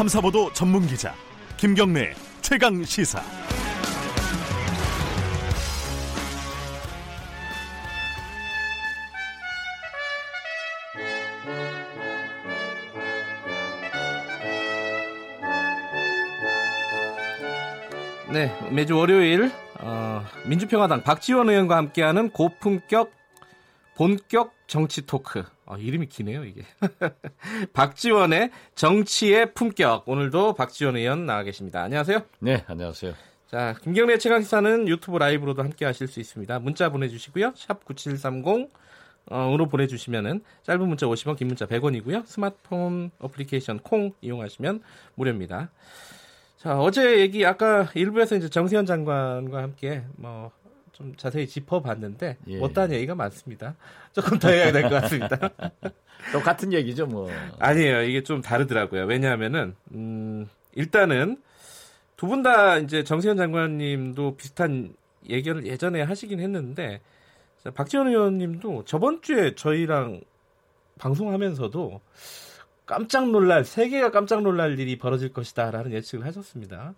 탐사보도 전문 기자 김경래 최강 시사. 네, 매주 월요일 어, 민주평화당 박지원 의원과 함께하는 고품격 본격 정치 토크. 아, 이름이 기네요, 이게. 박지원의 정치의 품격. 오늘도 박지원 의원 나와 계십니다. 안녕하세요. 네, 안녕하세요. 자, 김경래 최강시사는 유튜브 라이브로도 함께 하실 수 있습니다. 문자 보내주시고요. 샵 9730, 어, 으로 보내주시면은 짧은 문자 50원, 긴 문자 100원이고요. 스마트폰 어플리케이션 콩 이용하시면 무료입니다. 자, 어제 얘기 아까 일부에서 이제 정세현 장관과 함께 뭐 좀 자세히 짚어봤는데 예. 못다한 얘기가 많습니다. 조금 더 해야 될 것 같습니다. 똑같은 얘기죠, 뭐. 아니에요. 이게 좀 다르더라고요. 왜냐하면은 음, 일단은 두 분 다 이제 정세현 장관님도 비슷한 예견을 예전에 하시긴 했는데 자, 박지원 의원님도 저번 주에 저희랑 방송하면서도 깜짝 놀랄 세계가 깜짝 놀랄 일이 벌어질 것이다라는 예측을 하셨습니다.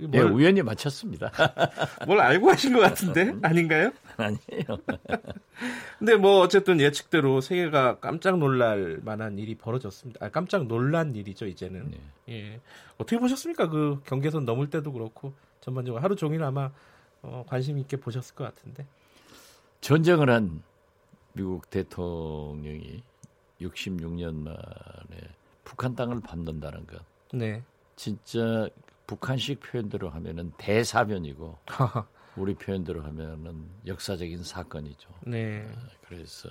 예, 뭘, 우연히 맞췄습니다. 뭘 알고 하신 것 같은데 아닌가요? 아니에요. 근데 뭐 어쨌든 예측대로 세계가 깜짝 놀랄 만한 일이 벌어졌습니다. 아, 깜짝 놀란 일이죠 이제는. 네. 예. 어떻게 보셨습니까? 그 경계선 넘을 때도 그렇고 전반적으로 하루 종일 아마 어, 관심 있게 보셨을 것 같은데. 전쟁을 한 미국 대통령이 66년 만에 북한 땅을 밟는다는 것. 네. 진짜 북한식 표현대로 하면은 대사변이고 우리 표현대로 하면은 역사적인 사건이죠. 네. 그래서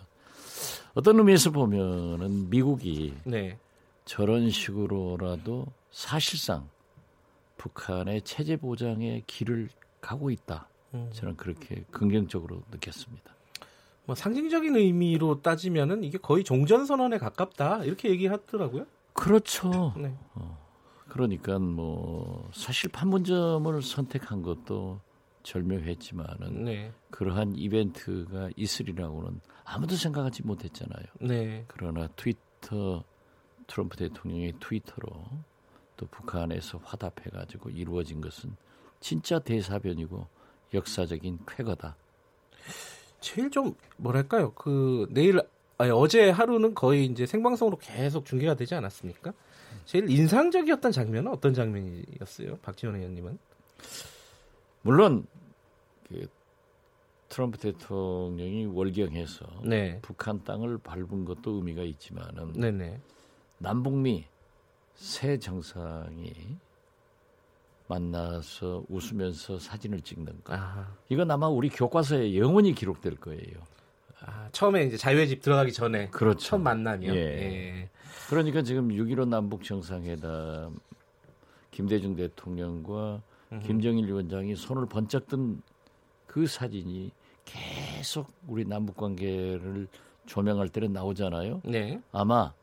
어떤 의미에서 보면은 미국이 네. 저런 식으로라도 사실상 북한의 체제 보장의 길을 가고 있다. 음. 저는 그렇게 긍정적으로 느꼈습니다. 뭐 상징적인 의미로 따지면은 이게 거의 종전 선언에 가깝다 이렇게 얘기하더라고요. 그렇죠. 네. 그러니까 뭐 사실 판문점을 선택한 것도 절묘했지만은 네. 그러한 이벤트가 있으리라고는 아무도 생각하지 못했잖아요. 네. 그러나 트위터 트럼프 대통령의 트위터로 또 북한에서 화답해 가지고 이루어진 것은 진짜 대사변이고 역사적인 쾌거다. 제일 좀 뭐랄까요? 그 내일 아니 어제 하루는 거의 이제 생방송으로 계속 중계가 되지 않았습니까? 제일 인상적이었던 장면은 어떤 장면이었어요? 박지원 의원님은? 물론 그 트럼프 대통령이 월경해서 네. 북한 땅을 밟은 것도 의미가 있지만은 네네. 남북미 새 정상이 만나서 웃으면서 사진을 찍는 거. 아, 이건 아마 우리 교과서에 영원히 기록될 거예요. 아, 처음에 이제 자유의 집 들어가기 전에 그렇죠. 첫 만남이요. 예. 예. 그러니까 지금 6.15 남북 정상회담 김대중 대통령과 김정일 위원장이 손을 번쩍 든 그 사진이 계속 우리 남북 관계를 조명할 때는 나오잖아요. 네. 아마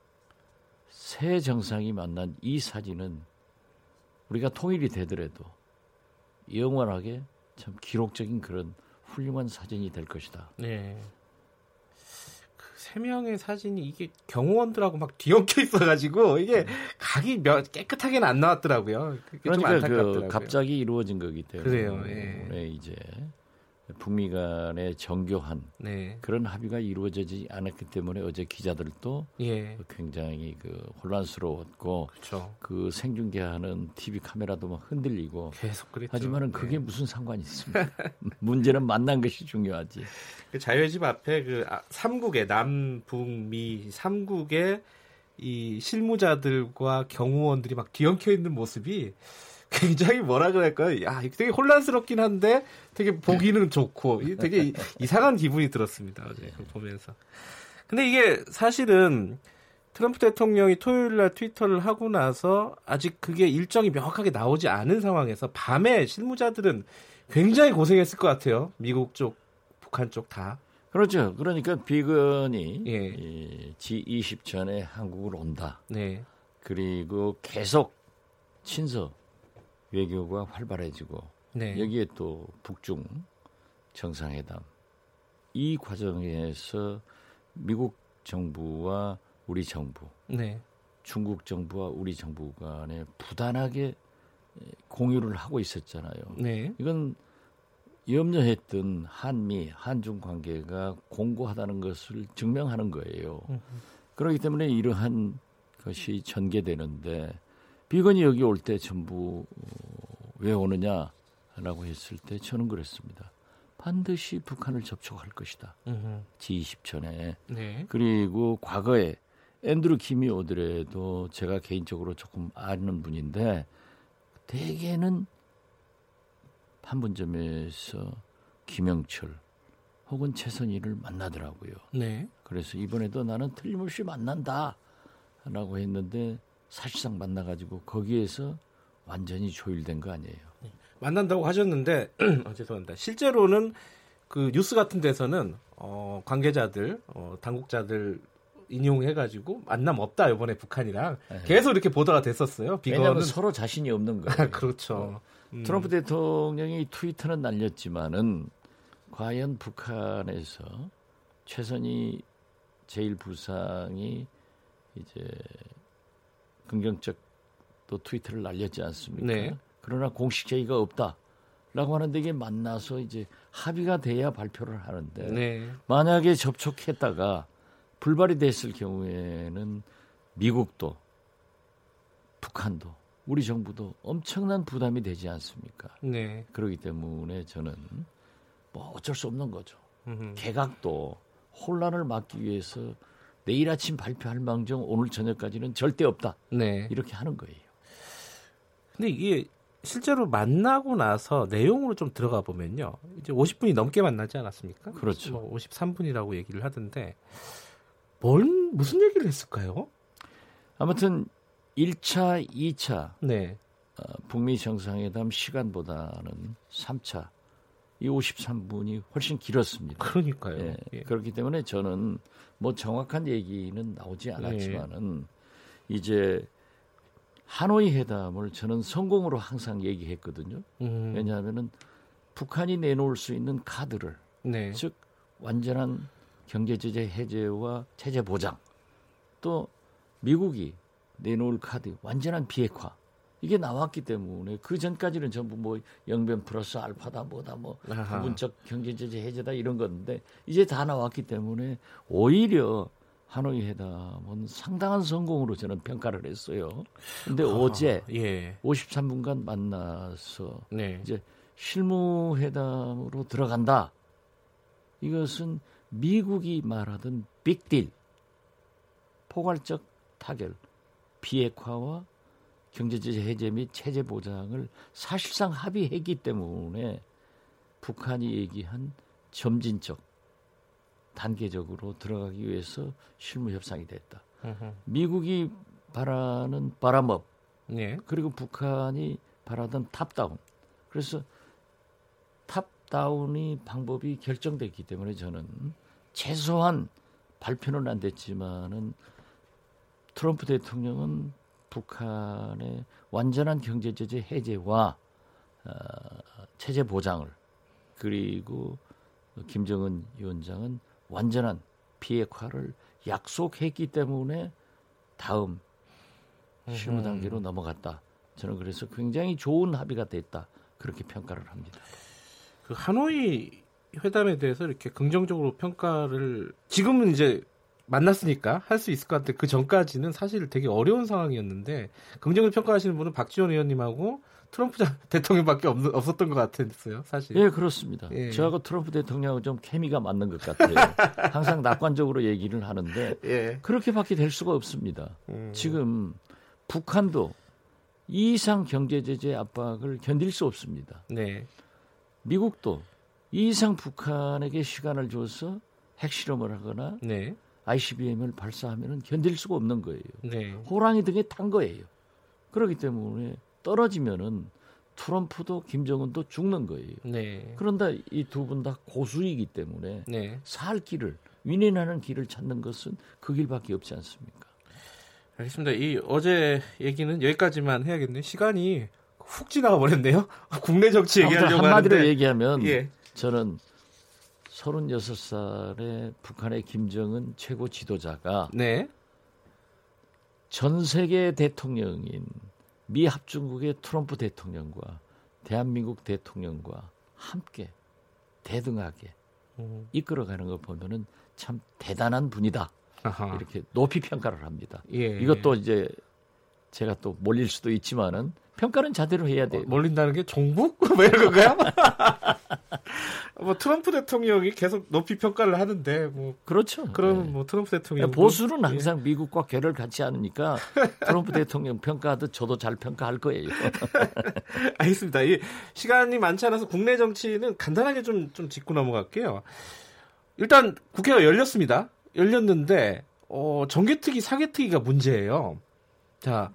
새 정상이 만난 이 사진은 우리가 통일이 되더라도 영원하게 참 기록적인 그런 훌륭한 사진이 될 것이다. 네. 그세 명의 사진이 이게 경호원들하고 막 뒤엉켜 있어가지고 이게 각이 몇, 깨끗하게는 안 나왔더라고요. 그러니까. 그 갑자기 이루어진 거기 때문에 그래요, 예. 네, 이제 북미 간의 정교한 네. 그런 합의가 이루어지지 않았기 때문에 어제 기자들도 예. 굉장히 그 혼란스러웠고 그렇죠. 그 생중계하는 TV 카메라도 막 흔들리고 계속 그랬죠. 하지만은 그게 네. 무슨 상관이 있습니까? 문제는 만난 것이 중요하지. 그 자유의 집 앞에 그 아, 삼국의 남북미 삼국의 이 실무자들과 경호원들이 막 뒤엉켜 있는 모습이 굉장히 뭐라 그럴까요? 야, 되게 혼란스럽긴 한데 되게 보기는 좋고 되게 이- 이상한 기분이 들었습니다. 어제 그거 보면서. 근데 이게 사실은 트럼프 대통령이 토요일 날 트위터를 하고 나서 아직 그게 일정이 명확하게 나오지 않은 상황에서 밤에 실무자들은 굉장히 고생했을 것 같아요. 미국 쪽, 북한 쪽 다. 그렇죠. 그러니까 비건이 예. 이 G20 전에 한국을 온다. 네. 그리고 계속 친서 외교가 활발해지고 네. 여기에 또 북중 정상회담 이 과정에서 미국 정부와 우리 정부 네. 중국 정부와 우리 정부 간에 부단하게 공유를 하고 있었잖아요. 네. 이건 염려했던 한미 한중 관계가 공고하다는 것을 증명하는 거예요. 그렇기 때문에 이러한 것이 전개되는데 비건이 여기 올 때 전부 어, 왜 오느냐라고 했을 때 저는 그랬습니다. 반드시 북한을 접촉할 것이다. G20 전에 네. 그리고 과거에 앤드루 김이 오더라도 제가 개인적으로 조금 아는 분인데 대개는 판문점에서 김영철 혹은 최선희를 만나더라고요. 네. 그래서 이번에도 나는 틀림없이 만난다라고 했는데 사실상 만나가지고 거기에서 완전히 조율된 거 아니에요. 만난다고 하셨는데 아, 죄송합니다. 실제로는 그 뉴스 같은 데서는 어, 관계자들, 어, 당국자들 인용해가지고 만남 없다 이번에 북한이랑 네. 계속 이렇게 보도가 됐었어요. 왜냐하면 비건은 서로 자신이 없는 거예요. 아, 그렇죠. 음. 트럼프 대통령이 트위터는 날렸지만은 과연 북한에서 최선희 제1부상이 이제 긍정적 또 트위터를 날렸지 않습니까? 네. 그러나 공식 제의가 없다 라고 하는데 이게 만나서 이제 합의가 돼야 발표를 하는데 네. 만약에 접촉했다가 불발이 됐을 경우에는 미국도 북한도 우리 정부도 엄청난 부담이 되지 않습니까? 네. 그렇기 때문에 저는 뭐 어쩔 수 없는 거죠. 음. 개각도 혼란을 막기 위해서 내일 아침 발표할 망정 오늘 저녁까지는 절대 없다. 네. 이렇게 하는 거예요. 근데 이게 실제로 만나고 나서 내용으로 좀 들어가 보면요. 이제 50분이 넘게 만나지 않았습니까? 그렇죠. 뭐 53분이라고 얘기를 하던데 뭘 무슨 얘기를 했을까요? 아무튼 1차, 2차 네. 어, 북미 정상회담 시간보다는 3차 이 53분이 훨씬 길었습니다. 그러니까요. 예, 예. 그렇기 때문에 저는 뭐 정확한 얘기는 나오지 않았지만은 이제 하노이 회담을 저는 성공으로 항상 얘기했거든요. 음, 왜냐하면은 북한이 내놓을 수 있는 카드를 네. 즉 완전한 경제 제재 해제와 체제 보장 또 미국이 내놓을 카드 완전한 비핵화 이게 나왔기 때문에 그 전까지는 전부 뭐 영변 플러스 알파다 뭐다 뭐 아하. 부분적 경제 제재 해제다 이런 건데 이제 다 나왔기 때문에 오히려 하노이 회담은 상당한 성공으로 저는 평가를 했어요. 근데 어제 예. 53분간 만나서 네. 이제 실무 회담으로 들어간다. 이것은 미국이 말하던 빅딜, 포괄적 타결, 비핵화와 경제제재 해제 및 체제 보장을 사실상 합의했기 때문에 북한이 얘기한 점진적, 단계적으로 들어가기 위해서 실무 협상이 됐다. 음흠. 미국이 바라는 바람업, 네. 그리고 북한이 바라던 top-down. 그래서 top-down이 방법이 결정됐기 때문에 저는 최소한 발표는 안 됐지만은 트럼프 대통령은 북한의 완전한 경제 제재 해제와 어, 체제 보장을 그리고 김정은 위원장은 완전한 비핵화를 약속했기 때문에 다음 실무 단계로 넘어갔다. 저는 그래서 굉장히 좋은 합의가 됐다. 그렇게 평가를 합니다. 그 하노이 회담에 대해서 이렇게 긍정적으로 평가를 지금은 이제 만났으니까 할 수 있을 것 같은데 그 전까지는 사실 되게 어려운 상황이었는데 긍정을 평가하시는 분은 박지원 의원님하고 트럼프 자- 대통령밖에 없, 없었던 것 같았어요, 사실. 예, 그렇습니다. 예. 저하고 트럼프 대통령하고 좀 케미가 맞는 것 같아요. 항상 낙관적으로 얘기를 하는데 예. 그렇게밖에 될 수가 없습니다. 음. 지금 북한도 이 이상 경제 제재 압박을 견딜 수 없습니다. 네. 미국도 이 이상 북한에게 시간을 줘서 핵실험을 하거나 네. ICBM을 발사하면 견딜 수가 없는 거예요. 네. 호랑이 등에 탄 거예요. 그렇기 때문에 떨어지면은 트럼프도 김정은도 죽는 거예요. 네. 그런데 이 두 분 다 고수이기 때문에 네. 살 길을 윈윈하는 길을 찾는 것은 그 길밖에 없지 않습니까? 알겠습니다. 이 어제 얘기는 여기까지만 해야겠네요. 시간이 훅 지나가 버렸네요. 국내 정치 얘기하려고 한마디로 하는데. 얘기하면 예. 저는 36살의 북한의 김정은 최고 지도자가 네. 전 세계 대통령인 미 합중국의 트럼프 대통령과 대한민국 대통령과 함께 대등하게 음. 이끌어가는 걸 보면은 참 대단한 분이다. 아하. 이렇게 높이 평가를 합니다. 예. 이것도 이제 제가 또 몰릴 수도 있지만은 평가는 자대로 해야 돼요. 어, 몰린다는 게 종북? 뭐 이런 건가요? 뭐 트럼프 대통령이 계속 높이 평가를 하는데 뭐 그렇죠. 그럼 예. 뭐 트럼프 대통령 보수는 항상 미국과 궤를 같이 하니까 트럼프 대통령 평가하듯 저도 잘 평가할 거예요. 알겠습니다. 이 시간이 많지 않아서 국내 정치는 간단하게 좀좀 짚고 넘어갈게요. 일단 국회가 열렸습니다. 열렸는데 어, 정개특위 사개특위가 문제예요. 자,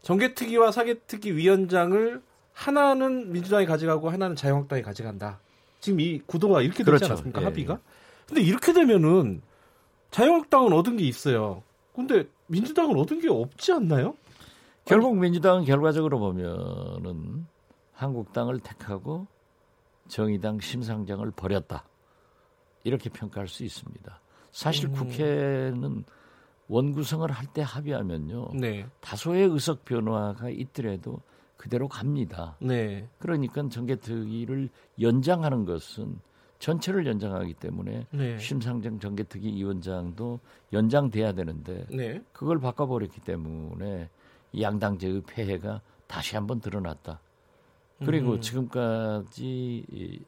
정개특위와 사개특위 위원장을 하나는 민주당이 가져가고 하나는 자유한국당이 가져간다. 지금 이 구도가 이렇게 되지 그렇죠. 않았습니까? 예, 합의가? 근데 이렇게 되면은 자유한국당은 얻은 게 있어요. 근데 민주당은 얻은 게 없지 않나요? 결국 민주당은 결과적으로 보면은 한국당을 택하고 정의당 심상정을 버렸다. 이렇게 평가할 수 있습니다. 사실 음. 국회는 원구성을 할 때 합의하면요. 네. 다소의 의석 변화가 있더라도 그대로 갑니다. 네. 그러니까 정개특위를 연장하는 것은 전체를 연장하기 때문에 네. 심상정 정개특위 위원장도 연장돼야 되는데 네. 그걸 바꿔버렸기 때문에 이 양당제의 폐해가 다시 한번 드러났다. 그리고 음. 지금까지 이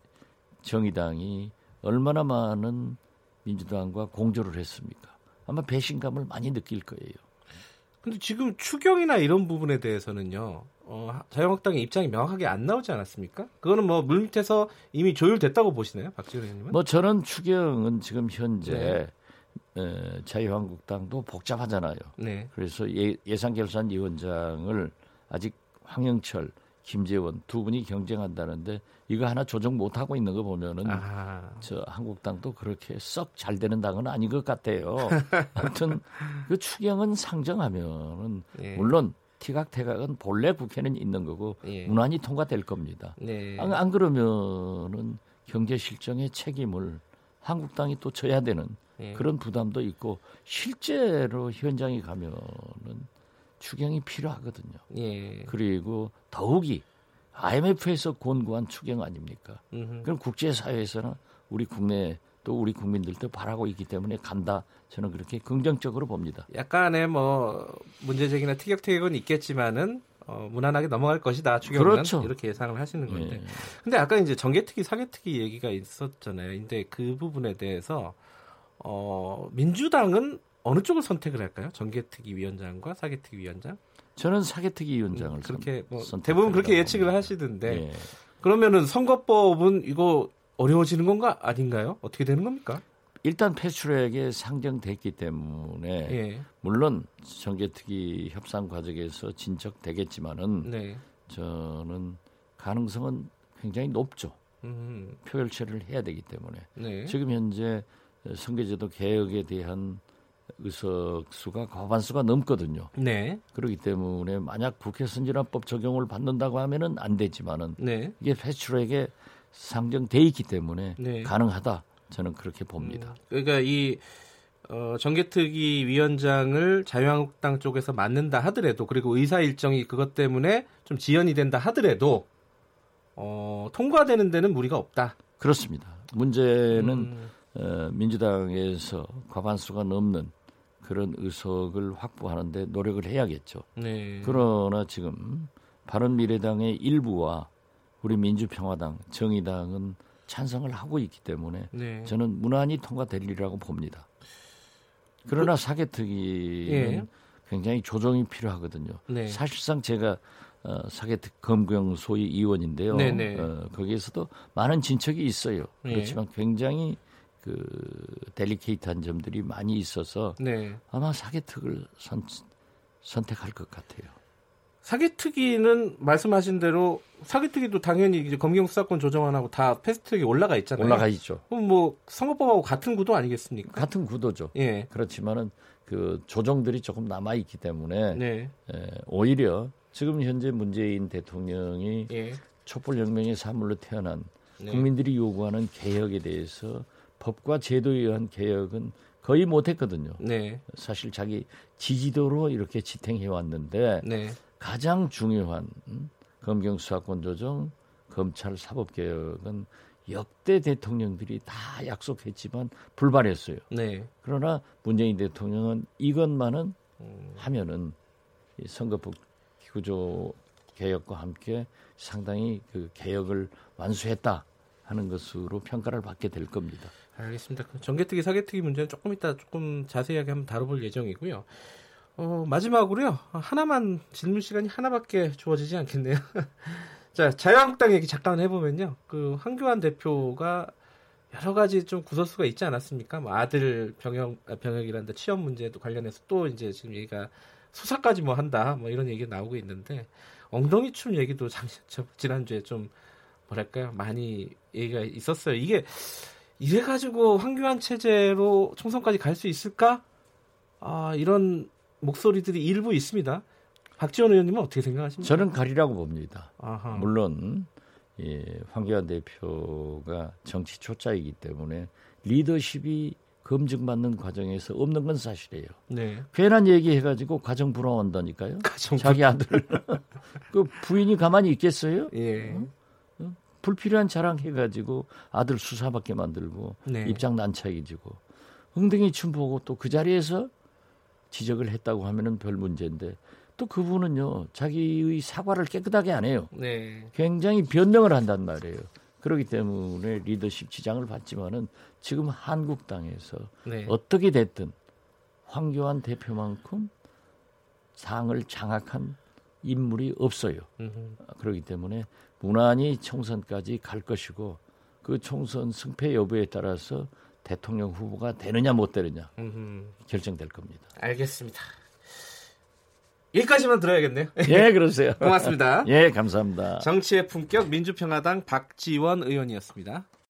정의당이 얼마나 많은 민주당과 공조를 했습니까? 아마 배신감을 많이 느낄 거예요. 근데 지금 추경이나 이런 부분에 대해서는요. 어, 자유한국당의 입장이 명확하게 안 나오지 않았습니까? 그거는 뭐 물밑에서 이미 조율됐다고 보시나요, 박지원 의원님은? 뭐 저는 추경은 지금 현재 네. 에, 자유한국당도 복잡하잖아요. 네. 그래서 예, 예산결산위원장을 아직 황영철, 김재원 두 분이 경쟁한다는데 이거 하나 조정 못 하고 있는 거 보면은 아, 저 한국당도 그렇게 썩 잘 되는 당은 아닌 것 같아요. 아무튼 그 추경은 상정하면은 예. 물론 티각태각은 본래 국회는 있는 거고 예. 무난히 통과될 겁니다. 네. 안, 안 그러면은 경제 실정의 책임을 한국당이 또 져야 되는 예. 그런 부담도 있고 실제로 현장에 가면은 추경이 필요하거든요. 예. 그리고 더욱이 IMF에서 권고한 추경 아닙니까? 음흠. 그럼 국제사회에서는 우리 국내 또 우리 국민들도 바라고 있기 때문에 간다. 저는 그렇게 긍정적으로 봅니다. 약간의 뭐 문제 제기나 티격태격은 있겠지만은 어, 무난하게 넘어갈 것이다. 추경은 그렇죠. 이렇게 예상을 하시는 건데. 예. 근데 아까 이제 정개특위, 사개특위 얘기가 있었잖아요. 근데 그 부분에 대해서 어, 민주당은 어느 쪽을 선택을 할까요? 정개특위 위원장과 사개특위 위원장? 저는 사개특위 위원장을 음, 그렇게 뭐 대부분 그렇게 예측을 봅니다. 하시던데 예. 그러면은 선거법은 이거 어려워지는 건가 아닌가요? 어떻게 되는 겁니까? 일단 패스트트랙에 상정됐기 때문에 예. 물론 정개특위 협상 과정에서 진척되겠지만은 네. 저는 가능성은 굉장히 높죠. 음. 표결체를 해야 되기 때문에 네. 지금 현재 선거제도 개혁에 대한 의석 수가 과반수가 넘거든요. 네. 그렇기 때문에 만약 국회 선진화법 적용을 받는다고 하면은 안 되지만은 네. 이게 패스트트랙에 상정돼 있기 때문에 네. 가능하다. 저는 그렇게 봅니다. 그러니까 이 어, 정개특위 위원장을 자유한국당 쪽에서 맡는다 하더라도 그리고 의사 일정이 그것 때문에 좀 지연이 된다 하더라도 어, 통과되는 데는 무리가 없다. 그렇습니다. 문제는 음, 어, 민주당에서 과반수가 넘는 그런 의석을 확보하는데 노력을 해야겠죠. 네. 그러나 지금 바른미래당의 일부와 우리 민주평화당, 정의당은 찬성을 하고 있기 때문에 네. 저는 무난히 통과되리라고 봅니다. 그러나 사개특위는 예. 굉장히 조정이 필요하거든요. 네. 사실상 제가 어, 사개특 검경 소위 의원인데요. 네네. 어, 거기에서도 많은 진척이 있어요. 예. 그렇지만 굉장히 그 델리케이트한 점들이 많이 있어서 네. 아마 사개특을 선, 선택할 것 같아요. 사기특위는 말씀하신 대로 사기특위도 당연히 이제 검경 수사권 조정안하고 다 패스트트랙에 올라가 있잖아요. 올라가 있죠. 그럼 뭐 선거법하고 같은 구도 아니겠습니까? 같은 구도죠. 예. 그렇지만은 그 조정들이 조금 남아 있기 때문에 네. 에, 오히려 지금 현재 문재인 대통령이 예. 촛불 혁명의 사물로 태어난 네. 국민들이 요구하는 개혁에 대해서 법과 제도에 의한 개혁은 거의 못했거든요. 네. 사실 자기 지지도로 이렇게 지탱해 왔는데 네. 가장 중요한 음, 검경 수사권 조정, 검찰 사법 개혁은 역대 대통령들이 다 약속했지만 불발했어요. 네. 그러나 문재인 대통령은 이것만은 음. 하면은 이 선거법 구조 개혁과 함께 상당히 그 개혁을 완수했다 하는 것으로 평가를 받게 될 겁니다. 알겠습니다. 그 정개특위 사개특위 문제는 조금 이따 조금 자세하게 한번 다뤄볼 예정이고요. 어, 마지막으로요. 하나만 질문 시간이 하나밖에 주어지지 않겠네요. 자, 자유한국당 얘기 잠깐 해보면요. 그 황교안 대표가 여러 가지 좀 구설수가 있지 않았습니까? 뭐 아들 병역 아, 병역이란다 취업 문제도 관련해서 또 이제 지금 얘기가 수사까지 뭐 한다 뭐 이런 얘기 가 나오고 있는데 엉덩이 춤 얘기도 장, 저, 지난주에 좀 뭐랄까요 많이 얘기가 있었어요. 이게 이래 가지고 황교안 체제로 총선까지 갈 수 있을까? 아 이런 목소리들이 일부 있습니다. 박지원 의원님은 어떻게 생각하십니까? 저는 가리라고 봅니다. 아하. 물론 예, 황교안 대표가 정치 초짜이기 때문에 리더십이 검증받는 과정에서 없는 건 사실이에요. 네. 괜한 얘기해가지고 가정 불화한다니까요. 가정 자기 아들 그 부인이 가만히 있겠어요? 예. 불필요한 자랑해가지고 아들 수사받게 만들고 네. 입장 난처해지고 엉덩이 춤 보고 또 그 자리에서 지적을 했다고 하면은 별 문제인데 또 그분은요 자기의 사과를 깨끗하게 안 해요. 네. 굉장히 변명을 한단 말이에요. 그렇기 때문에 리더십 지장을 받지만은 지금 한국당에서 네. 어떻게 됐든 황교안 대표만큼 상을 장악한 인물이 없어요. 음흠. 그렇기 때문에 무난히 총선까지 갈 것이고 그 총선 승패 여부에 따라서 대통령 후보가 되느냐 못 되느냐 음흠. 결정될 겁니다. 알겠습니다. 여기까지만 들어야겠네요. 예, 그러세요. 고맙습니다. 예, 감사합니다. 정치의 품격 민주평화당 박지원 의원이었습니다.